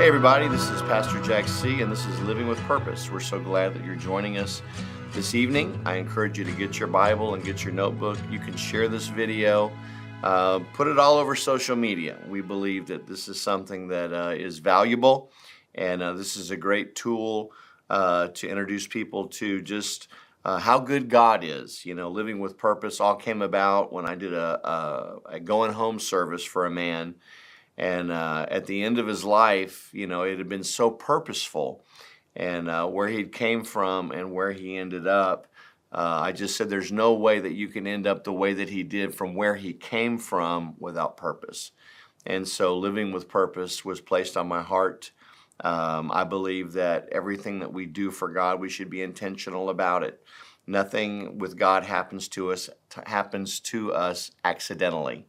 Hey, everybody, this is Pastor Jack C., and this is Living with Purpose. We're so glad that you're joining us this evening. I encourage you to get your Bible and get your notebook. You can share this video, uh, put it all over social media. We believe that this is something that uh, is valuable, and uh, this is a great tool uh, to introduce people to just uh, how good God is. You know, Living with Purpose all came about when I did a, a, a going home service for a man and uh, at the end of his life, you know, it had been so purposeful and uh, where he came from and where he ended up. Uh, I just said there's no way that you can end up the way that he did from where he came from without purpose. And so living with purpose was placed on my heart. Um, I believe that everything that we do for God, we should be intentional about it. Nothing with God happens to us happens to us accidentally.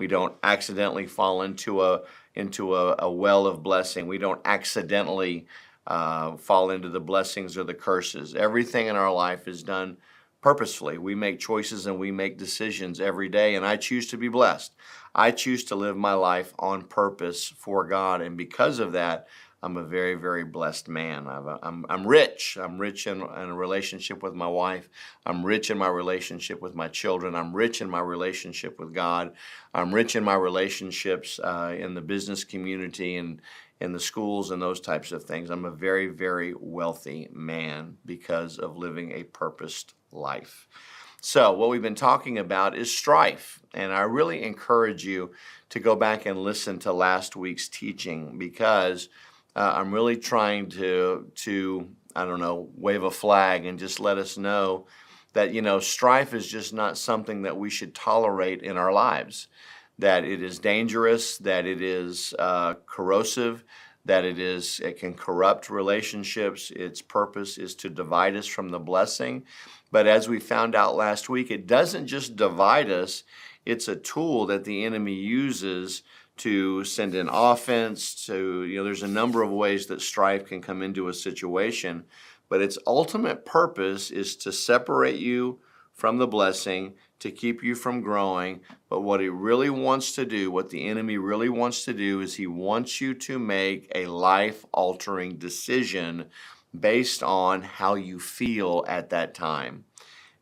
We don't accidentally fall into a into a, a well of blessing. We don't accidentally uh, fall into the blessings or the curses. Everything in our life is done purposefully. We make choices and we make decisions every day, and I choose to be blessed. I choose to live my life on purpose for God, and because of that, I'm a very, very blessed man. i am I'm rich. I'm rich in, in, a relationship with my wife. I'm rich in my relationship with my children. I'm rich in my relationship with God. I'm rich in my relationships uh, in the business community and in the schools and those types of things. I'm a very, very wealthy man because of living a purposed life. So, what we've been talking about is strife. And I really encourage you to go back and listen to last week's teaching because uh, I'm really trying to to I don't know wave a flag and just let us know that you know strife is just not something that we should tolerate in our lives. That it is dangerous. That it is uh, corrosive. That it is it can corrupt relationships. Its purpose is to divide us from the blessing. But as we found out last week, it doesn't just divide us. It's a tool that the enemy uses to send in offense to you know there's a number of ways that strife can come into a situation but its ultimate purpose is to separate you from the blessing to keep you from growing. But what he really wants to do what the enemy really wants to do is he wants you to make a life altering decision based on how you feel at that time.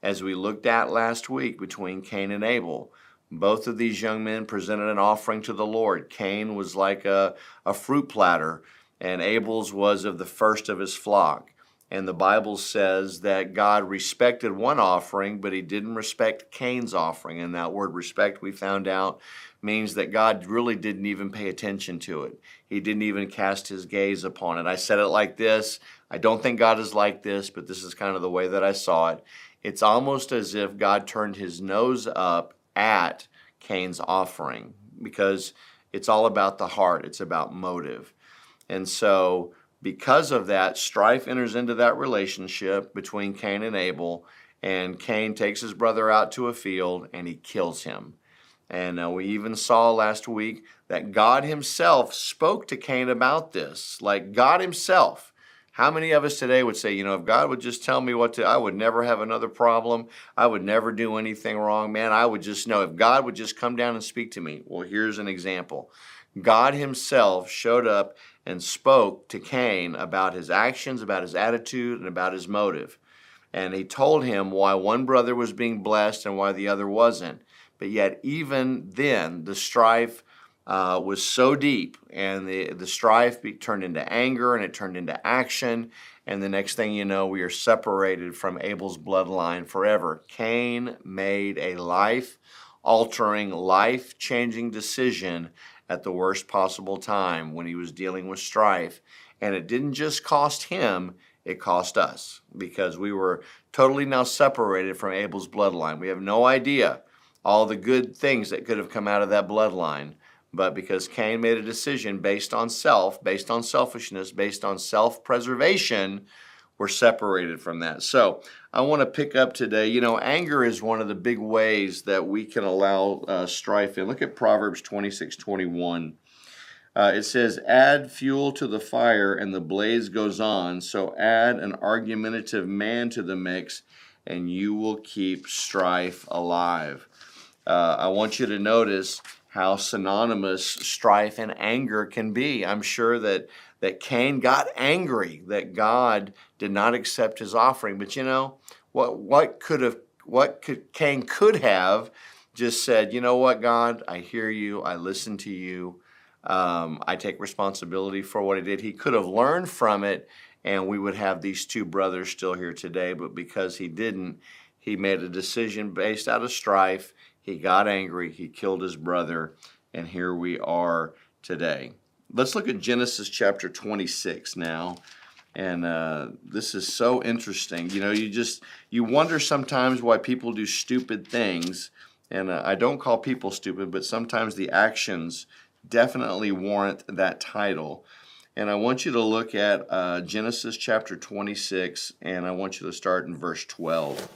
As we looked at last week between Cain and Abel both of these young men presented an offering to the Lord. Cain was like a, a fruit platter, and Abel's was of the first of his flock. And the Bible says that God respected one offering, but he didn't respect Cain's offering. And that word respect, we found out, means that God really didn't even pay attention to it. He didn't even cast his gaze upon it. I said it like this I don't think God is like this, but this is kind of the way that I saw it. It's almost as if God turned his nose up at Cain's offering because it's all about the heart, it's about motive. And so, because of that, strife enters into that relationship between Cain and Abel, and Cain takes his brother out to a field and he kills him. And uh, we even saw last week that God Himself spoke to Cain about this. Like God Himself how many of us today would say, you know, if God would just tell me what to, I would never have another problem. I would never do anything wrong. Man, I would just know if God would just come down and speak to me. Well, here's an example God Himself showed up and spoke to Cain about his actions, about his attitude, and about his motive. And He told him why one brother was being blessed and why the other wasn't. But yet, even then, the strife uh, was so deep, and the, the strife be, turned into anger and it turned into action. And the next thing you know, we are separated from Abel's bloodline forever. Cain made a life altering, life changing decision at the worst possible time when he was dealing with strife. And it didn't just cost him, it cost us because we were totally now separated from Abel's bloodline. We have no idea all the good things that could have come out of that bloodline. But because Cain made a decision based on self, based on selfishness, based on self preservation, we're separated from that. So I want to pick up today. You know, anger is one of the big ways that we can allow uh, strife in. Look at Proverbs 26 21. Uh, it says, Add fuel to the fire and the blaze goes on. So add an argumentative man to the mix and you will keep strife alive. Uh, I want you to notice how synonymous strife and anger can be. I'm sure that that Cain got angry that God did not accept his offering. But you know, what what could have what could Cain could have just said, you know what, God, I hear you, I listen to you, um, I take responsibility for what I did. He could have learned from it, and we would have these two brothers still here today. But because he didn't, he made a decision based out of strife. He got angry, he killed his brother, and here we are today. Let's look at Genesis chapter 26 now. And uh, this is so interesting. You know you just you wonder sometimes why people do stupid things. And uh, i don't call people stupid but sometimes the actions definitely warrant that title. And i want you to look at uh, genesis chapter 26 and i want you to start in verse 12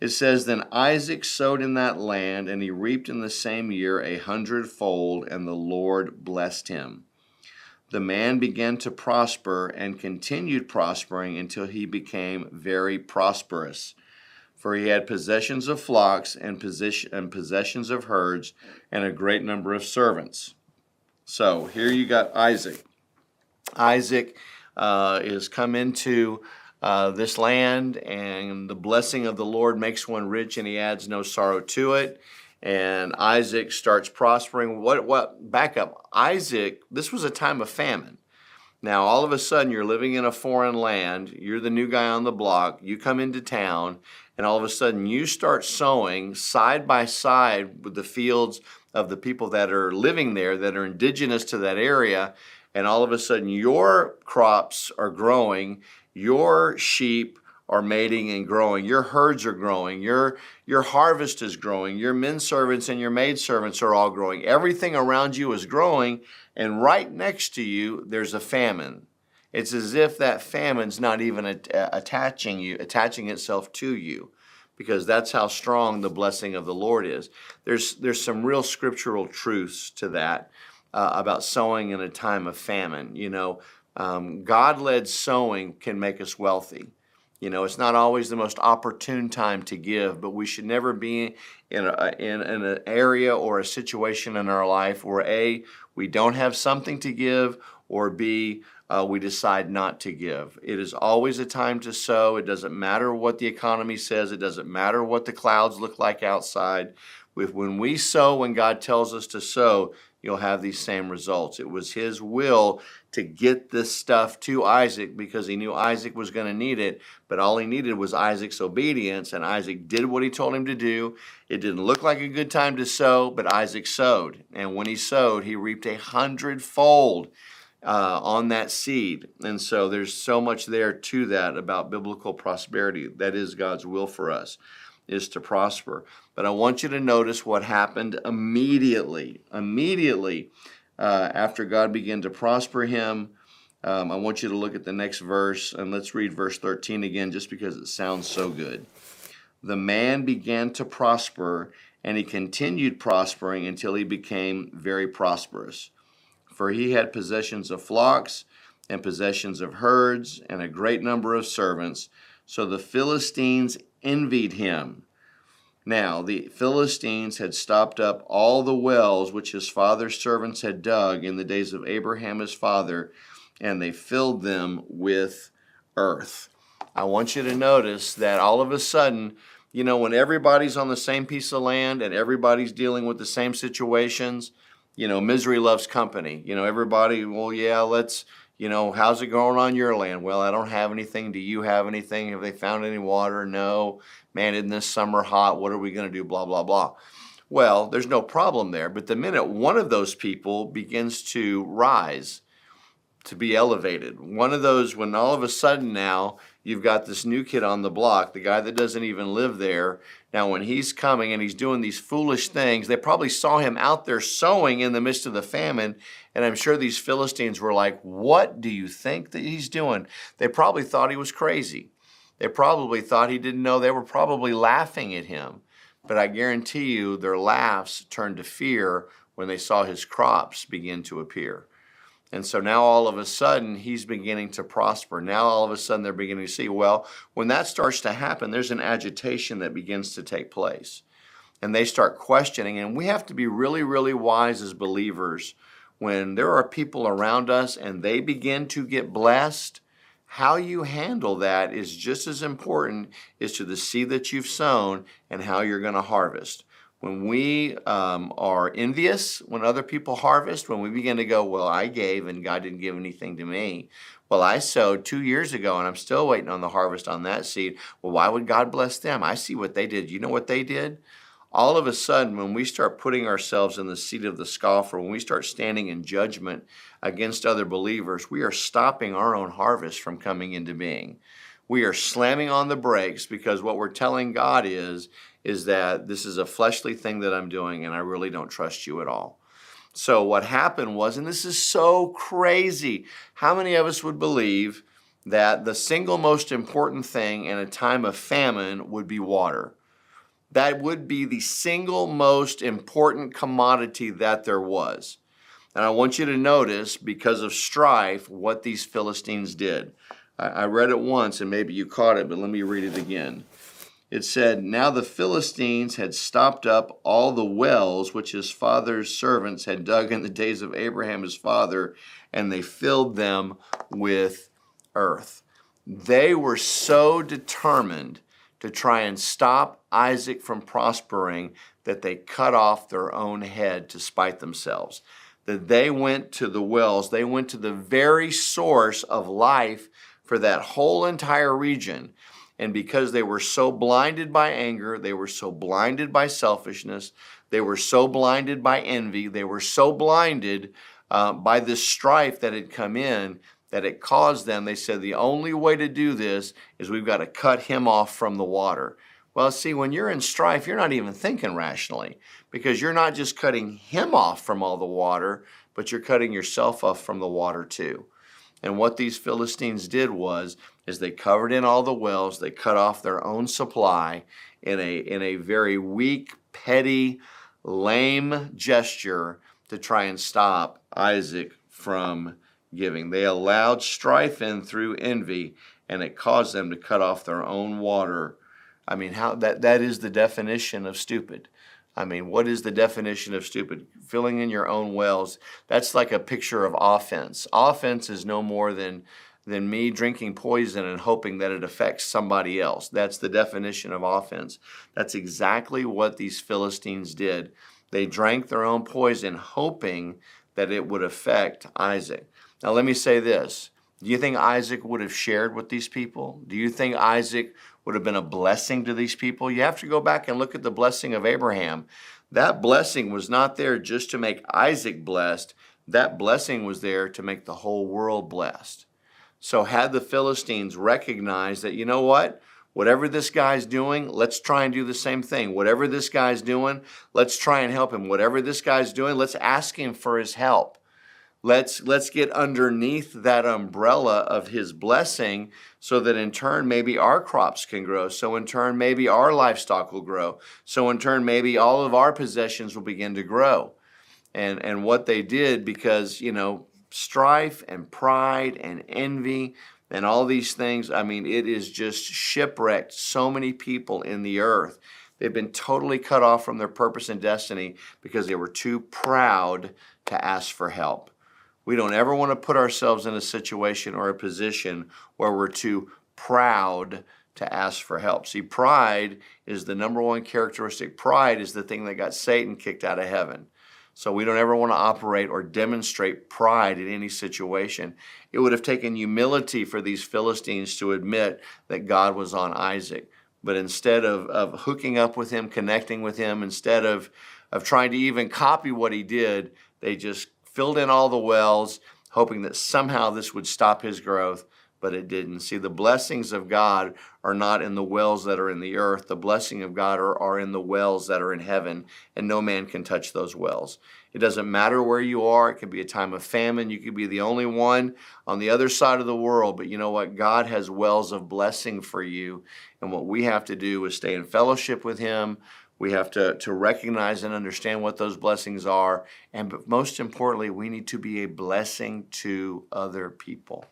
it says then isaac sowed in that land and he reaped in the same year a hundredfold and the lord blessed him the man began to prosper and continued prospering until he became very prosperous. For he had possessions of flocks and, possessions of herds and a great number of servants. So here you got Isaac. Isaac uh, is come into uh, this land, and the blessing of the Lord makes one rich, and he adds no sorrow to it and Isaac starts prospering. What what back up? Isaac, this was a time of famine. Now all of a sudden you're living in a foreign land, you're the new guy on the block, you come into town, and all of a sudden you start sowing side by side with the fields of the people that are living there that are indigenous to that area, and all of a sudden your crops are growing, your sheep are mating and growing. Your herds are growing. Your, your harvest is growing. Your men servants and your maid servants are all growing. Everything around you is growing, and right next to you, there's a famine. It's as if that famine's not even attaching you, attaching itself to you, because that's how strong the blessing of the Lord is. There's there's some real scriptural truths to that uh, about sowing in a time of famine. You know, um, God-led sowing can make us wealthy. You know, it's not always the most opportune time to give, but we should never be in, a, in, in an area or a situation in our life where A, we don't have something to give, or B, uh, we decide not to give. It is always a time to sow. It doesn't matter what the economy says, it doesn't matter what the clouds look like outside. With when we sow, when God tells us to sow, you'll have these same results. It was his will to get this stuff to Isaac because he knew Isaac was going to need it, but all he needed was Isaac's obedience, and Isaac did what he told him to do. It didn't look like a good time to sow, but Isaac sowed. And when he sowed, he reaped a hundredfold. Uh, on that seed. And so there's so much there to that about biblical prosperity. That is God's will for us is to prosper. But I want you to notice what happened immediately. Immediately uh, after God began to prosper him. Um, I want you to look at the next verse and let's read verse 13 again just because it sounds so good. The man began to prosper and he continued prospering until he became very prosperous. For he had possessions of flocks and possessions of herds and a great number of servants. So the Philistines envied him. Now the Philistines had stopped up all the wells which his father's servants had dug in the days of Abraham his father, and they filled them with earth. I want you to notice that all of a sudden, you know, when everybody's on the same piece of land and everybody's dealing with the same situations, you know, misery loves company. You know, everybody, well, yeah, let's you know, how's it going on your land? Well, I don't have anything. Do you have anything? Have they found any water? No. Man, isn't this summer hot? What are we going to do? Blah, blah, blah. Well, there's no problem there. But the minute one of those people begins to rise, to be elevated, one of those, when all of a sudden now you've got this new kid on the block, the guy that doesn't even live there. Now, when he's coming and he's doing these foolish things, they probably saw him out there sowing in the midst of the famine. And I'm sure these Philistines were like, What do you think that he's doing? They probably thought he was crazy. They probably thought he didn't know. They were probably laughing at him. But I guarantee you, their laughs turned to fear when they saw his crops begin to appear. And so now all of a sudden he's beginning to prosper. Now all of a sudden they're beginning to see, well, when that starts to happen, there's an agitation that begins to take place. and they start questioning. And we have to be really, really wise as believers when there are people around us and they begin to get blessed. How you handle that is just as important as to the seed that you've sown and how you're going to harvest. When we um, are envious when other people harvest, when we begin to go, Well, I gave and God didn't give anything to me. Well, I sowed two years ago and I'm still waiting on the harvest on that seed. Well, why would God bless them? I see what they did. You know what they did? all of a sudden, when we start putting ourselves in the seat of the scoffer, when we start standing in judgment against other believers, we are stopping our own harvest from coming into being. We are slamming on the brakes because what we're telling God is, is that this is a fleshly thing that I'm doing and I really don't trust you at all. So what happened was, and this is so crazy, how many of us would believe that the single most important thing in a time of famine would be water? that would be the single most important commodity that there was. And I want you to notice, because of strife, what these Philistines did. I read it once and maybe you caught it, but let me read it again. It said, Now the Philistines had stopped up all the wells which his father's servants had dug in the days of Abraham his father, and they filled them with earth. They were so determined to try and stop Isaac from prospering that they cut off their own head to spite themselves. That they went to the wells, they went to the very source of life for that whole entire region. And because they were so blinded by anger, they were so blinded by selfishness, they were so blinded by envy, they were so blinded uh, by this strife that had come in that it caused them, they said, the only way to do this is we've got to cut him off from the water. Well, see, when you're in strife, you're not even thinking rationally because you're not just cutting him off from all the water, but you're cutting yourself off from the water too. And what these Philistines did was is they covered in all the wells, they cut off their own supply in a in a very weak, petty, lame gesture to try and stop Isaac from giving. They allowed strife in through envy, and it caused them to cut off their own water. I mean, how that, that is the definition of stupid. I mean, what is the definition of stupid? Filling in your own wells. That's like a picture of offense. Offense is no more than than me drinking poison and hoping that it affects somebody else. That's the definition of offense. That's exactly what these Philistines did. They drank their own poison hoping that it would affect Isaac. Now, let me say this. Do you think Isaac would have shared with these people? Do you think Isaac would have been a blessing to these people? You have to go back and look at the blessing of Abraham. That blessing was not there just to make Isaac blessed, that blessing was there to make the whole world blessed. So, had the Philistines recognized that, you know what? Whatever this guy's doing, let's try and do the same thing. Whatever this guy's doing, let's try and help him. Whatever this guy's doing, let's ask him for his help. Let's, let's get underneath that umbrella of his blessing so that in turn maybe our crops can grow. So in turn maybe our livestock will grow. So in turn maybe all of our possessions will begin to grow. And, and what they did because, you know, strife and pride and envy and all these things, I mean, it is just shipwrecked so many people in the earth. They've been totally cut off from their purpose and destiny because they were too proud to ask for help. We don't ever want to put ourselves in a situation or a position where we're too proud to ask for help. See, pride is the number one characteristic. Pride is the thing that got Satan kicked out of heaven. So we don't ever want to operate or demonstrate pride in any situation. It would have taken humility for these Philistines to admit that God was on Isaac. But instead of, of hooking up with him, connecting with him, instead of, of trying to even copy what he did, they just filled in all the wells, hoping that somehow this would stop his growth, but it didn't. See, the blessings of God are not in the wells that are in the earth. The blessing of God are, are in the wells that are in heaven, and no man can touch those wells. It doesn't matter where you are. It could be a time of famine. You could be the only one on the other side of the world. But you know what? God has wells of blessing for you. And what we have to do is stay in fellowship with Him, we have to, to recognize and understand what those blessings are. And but most importantly, we need to be a blessing to other people.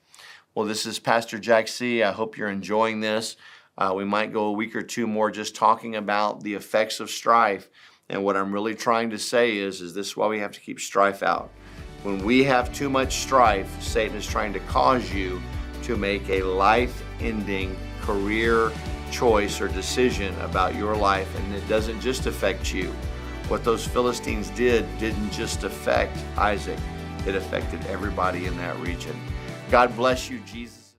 Well, this is Pastor Jack C. I hope you're enjoying this. Uh, we might go a week or two more just talking about the effects of strife. And what I'm really trying to say is, is this is why we have to keep strife out. When we have too much strife, Satan is trying to cause you to make a life ending career choice or decision about your life, and it doesn't just affect you. What those Philistines did didn't just affect Isaac, it affected everybody in that region. God bless you, Jesus.